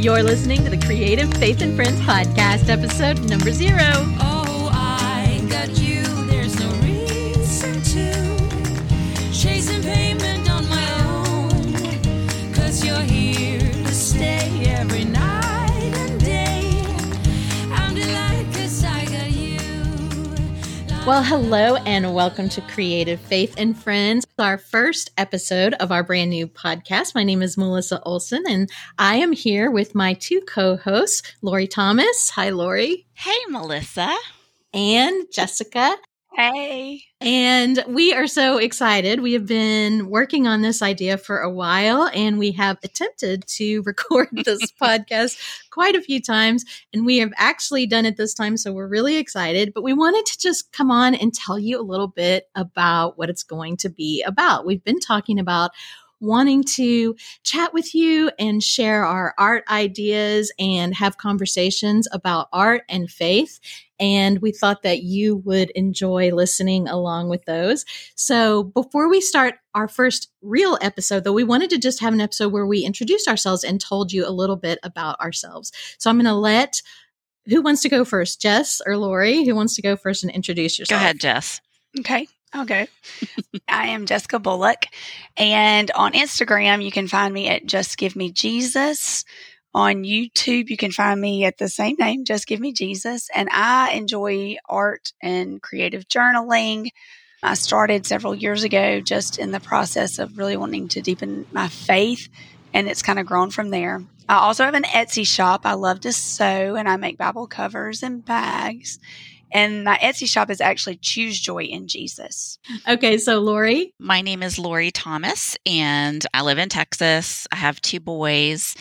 You're listening to the Creative Faith and Friends podcast, episode number zero. Oh, I got you. Well, hello and welcome to Creative Faith and Friends, our first episode of our brand new podcast. My name is Melissa Olson and I am here with my two co-hosts, Lori Thomas. Hi, Lori. Hey, Melissa. And Jessica. Hey. And we are so excited. We have been working on this idea for a while and we have attempted to record this podcast quite a few times. And we have actually done it this time. So we're really excited. But we wanted to just come on and tell you a little bit about what it's going to be about. We've been talking about wanting to chat with you and share our art ideas and have conversations about art and faith. And we thought that you would enjoy listening along with those. So before we start our first real episode, though, we wanted to just have an episode where we introduced ourselves and told you a little bit about ourselves. So I'm going to let who wants to go first, Jess or Lori? Who wants to go first and introduce yourself? Go yourself? ahead, Jess. Okay, I'll. I am Jessica Bullock, and on Instagram you can find me at Just Give Me Jesus. On YouTube you can find me at the same name, Just Give Me Jesus, and I enjoy art and creative journaling. I started several years ago just in the process of really wanting to deepen my faith, and it's kind of grown from there. I also have an Etsy shop. I love to sew, and I make Bible covers and bags. And my Etsy shop is actually Choose Joy in Jesus. Okay, so Lori. My name is Lori Thomas, and I live in Texas. I have two boys.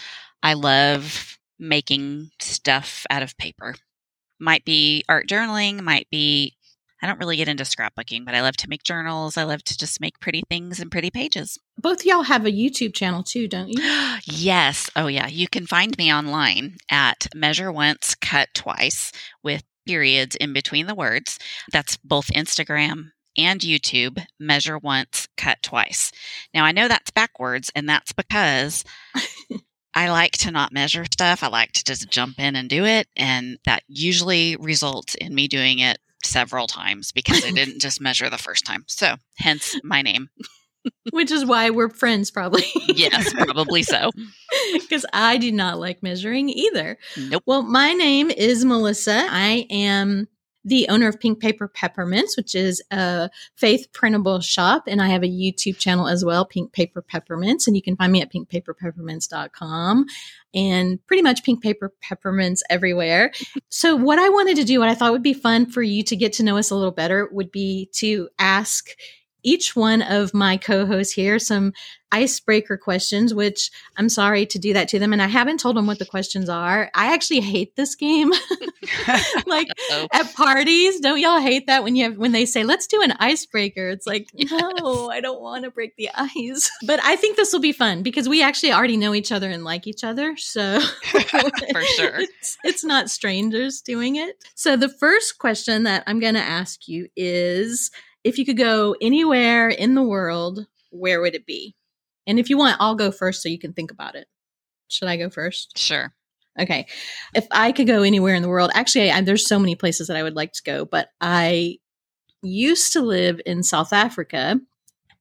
I love making stuff out of paper. Might be art journaling, might be, I don't really get into scrapbooking, but I love to make journals. I love to just make pretty things and pretty pages. Both y'all have a YouTube channel too, don't you? yes. Oh, yeah. You can find me online at Measure Once, Cut Twice with periods in between the words. That's both Instagram and YouTube, Measure Once, Cut Twice. Now, I know that's backwards, and that's because I like to not measure stuff. I like to just jump in and do it. And that usually results in me doing it several times because I didn't just measure the first time. So, hence my name. Which is why we're friends, probably. Yes, probably so. Because I do not like measuring either. Nope. Well, my name is Melissa. I am the owner of Pink Paper Peppermints, which is a faith printable shop. And I have a YouTube channel as well, Pink Paper Peppermints. And you can find me at pinkpaperpeppermints.com and pretty much Pink Paper Peppermints everywhere. so, what I wanted to do, what I thought would be fun for you to get to know us a little better, would be to ask each one of my co-hosts here some icebreaker questions which i'm sorry to do that to them and i haven't told them what the questions are i actually hate this game like Uh-oh. at parties don't y'all hate that when you have when they say let's do an icebreaker it's like Yes. no i don't want to break the ice but i think this will be fun because we actually already know each other and like each other so For sure. it's, it's not strangers doing it so the first question that i'm going to ask you is if you could go anywhere in the world where would it be and if you want i'll go first so you can think about it should i go first Sure. Okay. If I could go anywhere in the world, actually, I, there's so many places that I would like to go, but I used to live in South Africa.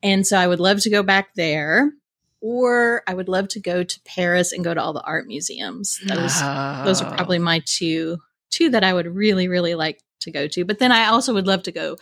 And so I would love to go back there. Or I would love to go to Paris and go to all the art museums. Those, those are Oh. probably my two two that I would really, really like to go to. But then I also would love to go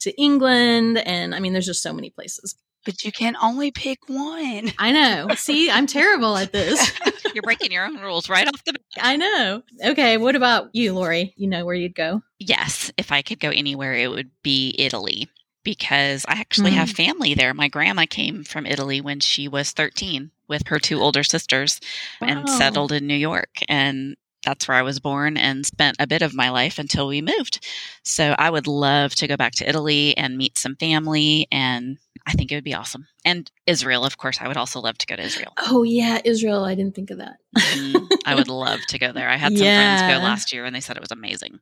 to England. And I mean, there's just so many places. but you can only pick one. I know. See, I'm terrible at this. You're breaking your own rules right off the bat. I know. Okay. What about you, Lori? You know where you'd go? Yes, if I could go anywhere, it would be Italy because I actually have mm. family there. My grandma came from Italy when she was 13 with her two older sisters and settled in New York. And that's where I was born and spent a bit of my life until we moved. So I would love to go back to Italy and meet some family. And I think it would be awesome. And Israel, of course, I would also love to go to Israel. Oh yeah, Israel. I didn't think of that. Mhm. I would love to go there. I had some friends go last year and they said it was amazing.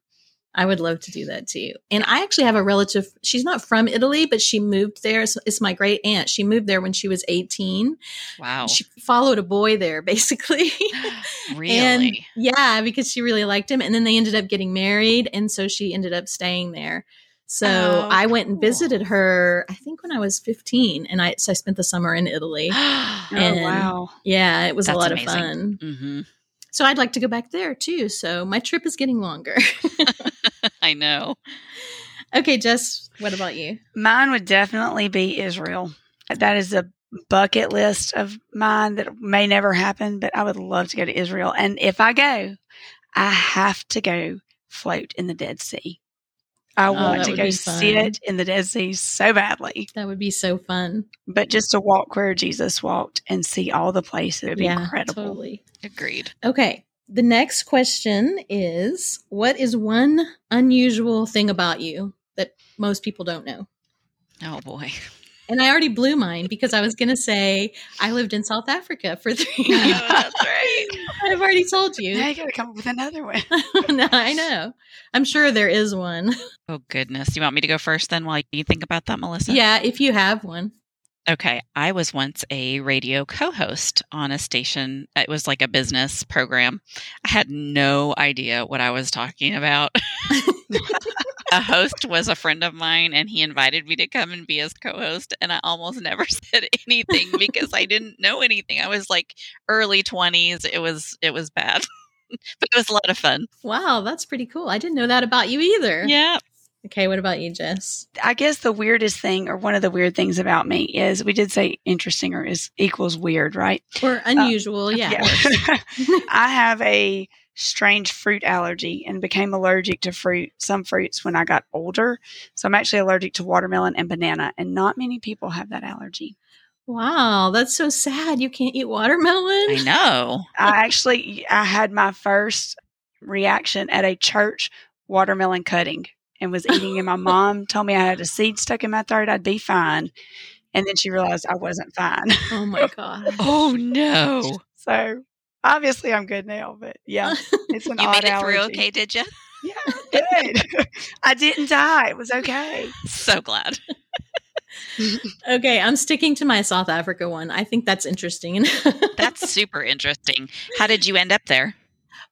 I would love to do that too. And I actually have a relative. She's not from Italy, but she moved there. It's, it's my great aunt. She moved there when she was 18. Wow. She followed a boy there, basically. really? And yeah, because she really liked him. And then they ended up getting married. And so she ended up staying there. So Oh, I went and visited her, I think when I was 15. And I, so I spent the summer in Italy. Oh, wow. Yeah, it was a lot amazing. of fun. hmm So I'd like to go back there too. So my trip is getting longer. I know. okay, Jess, what about you? Mine would definitely be Israel. That is a bucket list of mine that may never happen, but I would love to go to Israel. And if I go, I have to go float in the Dead Sea. I Oh, want to go be fun. sit in the Dead Sea so badly. That would be so fun. But just to walk where Jesus walked and see all the places it would be yeah, incredible. totally. Agreed. Okay. The next question is What is one unusual thing about you that most people don't know? Oh boy. And I already blew mine because I was going to say I lived in South Africa for three oh, years. Oh, that's right. I've already told you. Now you. you got to come up with another one. no, I know. I'm sure there is one. Oh goodness. You want me to go first then while you think about that, Melissa? Yeah, if you have one. Okay. I was once a radio co host on a station. It was like a business program. I had no idea what I was talking about. a host was a friend of mine and he invited me to come and be his co host. And I almost never said anything because I didn't know anything. I was like early 20s. It was, it was bad, but it was a lot of fun. Wow, that's pretty cool. I didn't know that about you either. Yeah. Okay, what about you, Jess? I guess the weirdest thing, or one of the weird things about me, is we did say interesting or is equals weird, right? Or uh, unusual, yeah. I have a strange fruit allergy and became allergic to fruit, some fruits when I got older. So I'm actually allergic to watermelon and banana, and not many people have that allergy. Wow, that's so sad. You can't eat watermelon. I know. I actually I had my first reaction at a church watermelon cutting and was eating and my mom told me I had a seed stuck in my throat, I'd be fine. And then she realized I wasn't fine. Oh my god. Oh no. So obviously I'm good now, but yeah, it's an You odd made it allergy. through okay, did you? Yeah, good. I didn't die. It was okay. So glad. Okay, I'm sticking to my South Africa one. I think that's interesting. That's super interesting. How did you end up there?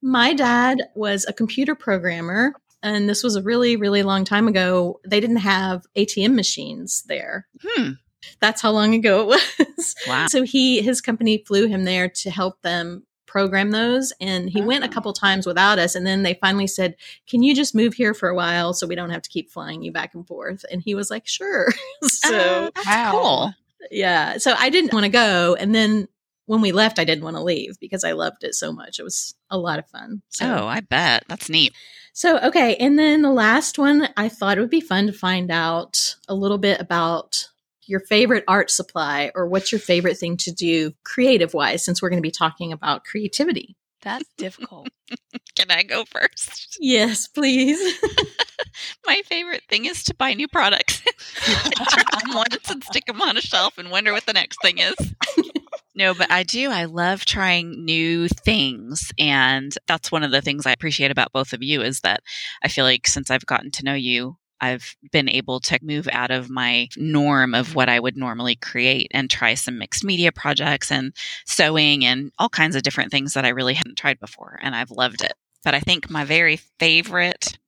my dad was a computer programmer, and this was a really, really long time ago. They didn't have ATM machines there. Hmm. That's how long ago it was. Wow. So he his company flew him there to help them program those and he went a Oh. couple times without us and then they finally said can you just move here for a while so we don't have to keep flying you back and forth and he was like sure so Oh, that's Wow. cool. yeah so i didn't want to go and then when we left i didn't want to leave because i loved it so much it was a lot of fun so Oh, I bet. That's neat. so, okay. And then the last one, I thought it would be fun to find out a little bit about your favorite art supply or what's your favorite thing to do creative wise, since we're going to be talking about creativity. That's difficult. Can I go first? Yes, please. My favorite thing is to buy new products. Try them once and stick them on a shelf and wonder what the next thing is. No, but I do. I love trying new things. And that's one of the things I appreciate about both of you is that I feel like since I've gotten to know you, I've been able to move out of my norm of what I would normally create and try some mixed media projects and sewing and all kinds of different things that I really hadn't tried before. And I've loved it. But I think my very favorite,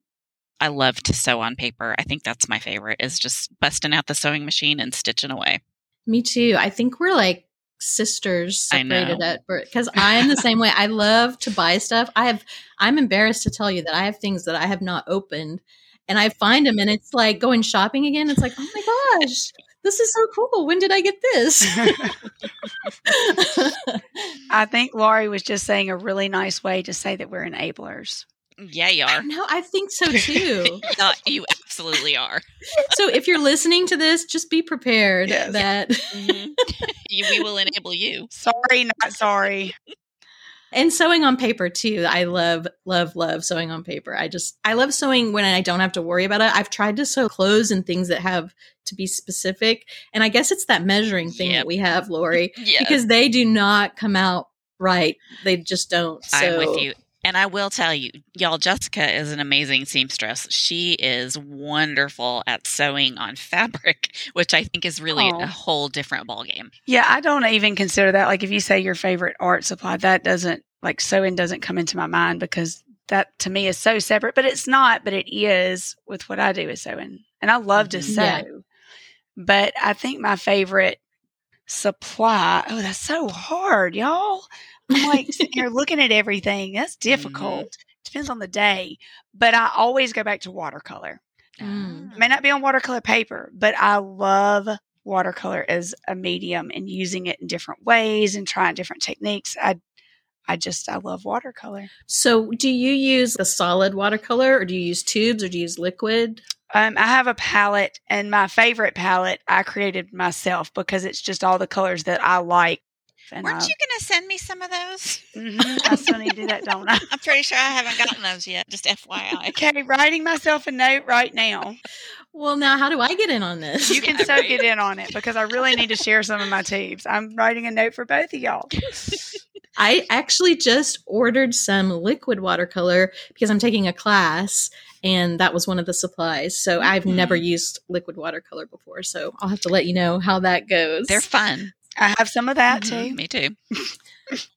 I love to sew on paper. I think that's my favorite is just busting out the sewing machine and stitching away. Me too. I think we're like sisters separated at birth because I am the same way. I love to buy stuff. I have, I'm embarrassed to tell you that I have things that I have not opened and I find them and it's like going shopping again. It's like, oh my gosh, this is so cool. When did I get this? I think Lori was just saying a really nice way to say that we're enablers. Yeah, you are. no, I think so too. Yeah, you absolutely are. so if you're listening to this, just be prepared Yes. that Mhm. We will enable you. Sorry, not sorry. and sewing on paper too. I love, love, love sewing on paper. I just I love sewing when I don't have to worry about it. I've tried to sew clothes and things that have to be specific. And I guess it's that measuring thing Yep. that we have, Lori, Yes. because they do not come out right. They just don't. So I'm with you. And I will tell you, y'all, Jessica is an amazing seamstress. She is wonderful at sewing on fabric, which I think is really Aw. a whole different ballgame. Yeah, I don't even consider that. Like if you say your favorite art supply, that doesn't like sewing doesn't come into my mind because that to me is so separate. But it's not, but it is with what I do is sewing. And I love to Mhm. sew. Yeah. But I think my favorite supply, oh, that's so hard, y'all. I'm like sitting here looking at everything. That's difficult. Depends on the day. But I always go back to watercolor. Mm. It may not be on watercolor paper, but I love watercolor as a medium and using it in different ways and trying different techniques. I I just I love watercolor. So, do you use the solid watercolor or do you use tubes or do you use liquid? Um, I have a palette, and my favorite palette I created myself because it's just all the colors that I like. And Weren't I, you going to send me some of those? Mhm, I still need to do that, don't I? I'm pretty sure I haven't gotten those yet. Just FYI. Okay, writing myself a note right now. Well, now how do I get in on this? You can Yeah, so right. get in on it because I really need to share some of my tubes. I'm writing a note for both of y'all. I actually just ordered some liquid watercolor because I'm taking a class and that was one of the supplies. So I've never used liquid watercolor before. So I'll have to let you know how that goes. They're fun. I have some of that Mhm, too. Me too.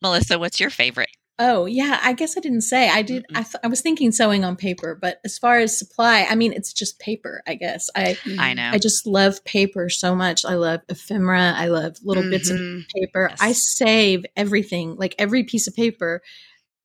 Melissa, what's your favorite? oh, yeah. I guess I didn't say. I did. I, th- I was thinking sewing on paper, but as far as supply, I mean, it's just paper, I guess. I, I know. I just love paper so much. I love ephemera. I love little bits of Mhm. paper. Yes. I save everything, like every piece of paper.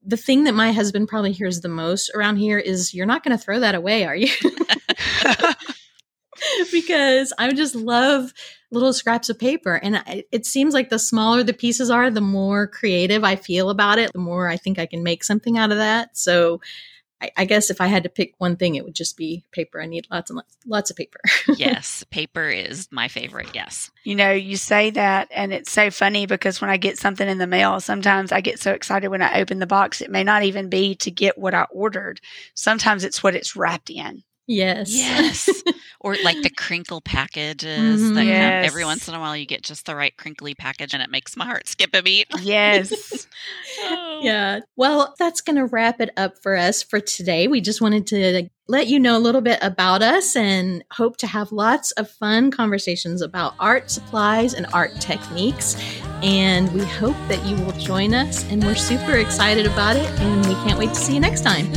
The thing that my husband probably hears the most around here is, "You're not going to throw that away, are you?" because I just love little scraps of paper, and I, it seems like the smaller the pieces are, the more creative I feel about it. The more I think I can make something out of that. So. I, I guess if I had to pick one thing, it would just be paper. I need lots and lots, lots of paper. yes, paper is my favorite. Yes. you know, you say that, and it's so funny because when I get something in the mail, sometimes I get so excited when I open the box. It may not even be to get what I ordered. Sometimes it's what it's wrapped in. Yes. Yes. or like the crinkle packages Mhm. that come Yes. every once in a while you get just the right crinkly package and it makes my heart skip a beat. Yes. Yeah. Well, that's going to wrap it up for us for today. We just wanted to let you know a little bit about us and hope to have lots of fun conversations about art supplies and art techniques. And we hope that you will join us. And we're super excited about it. And we can't wait to see you next time.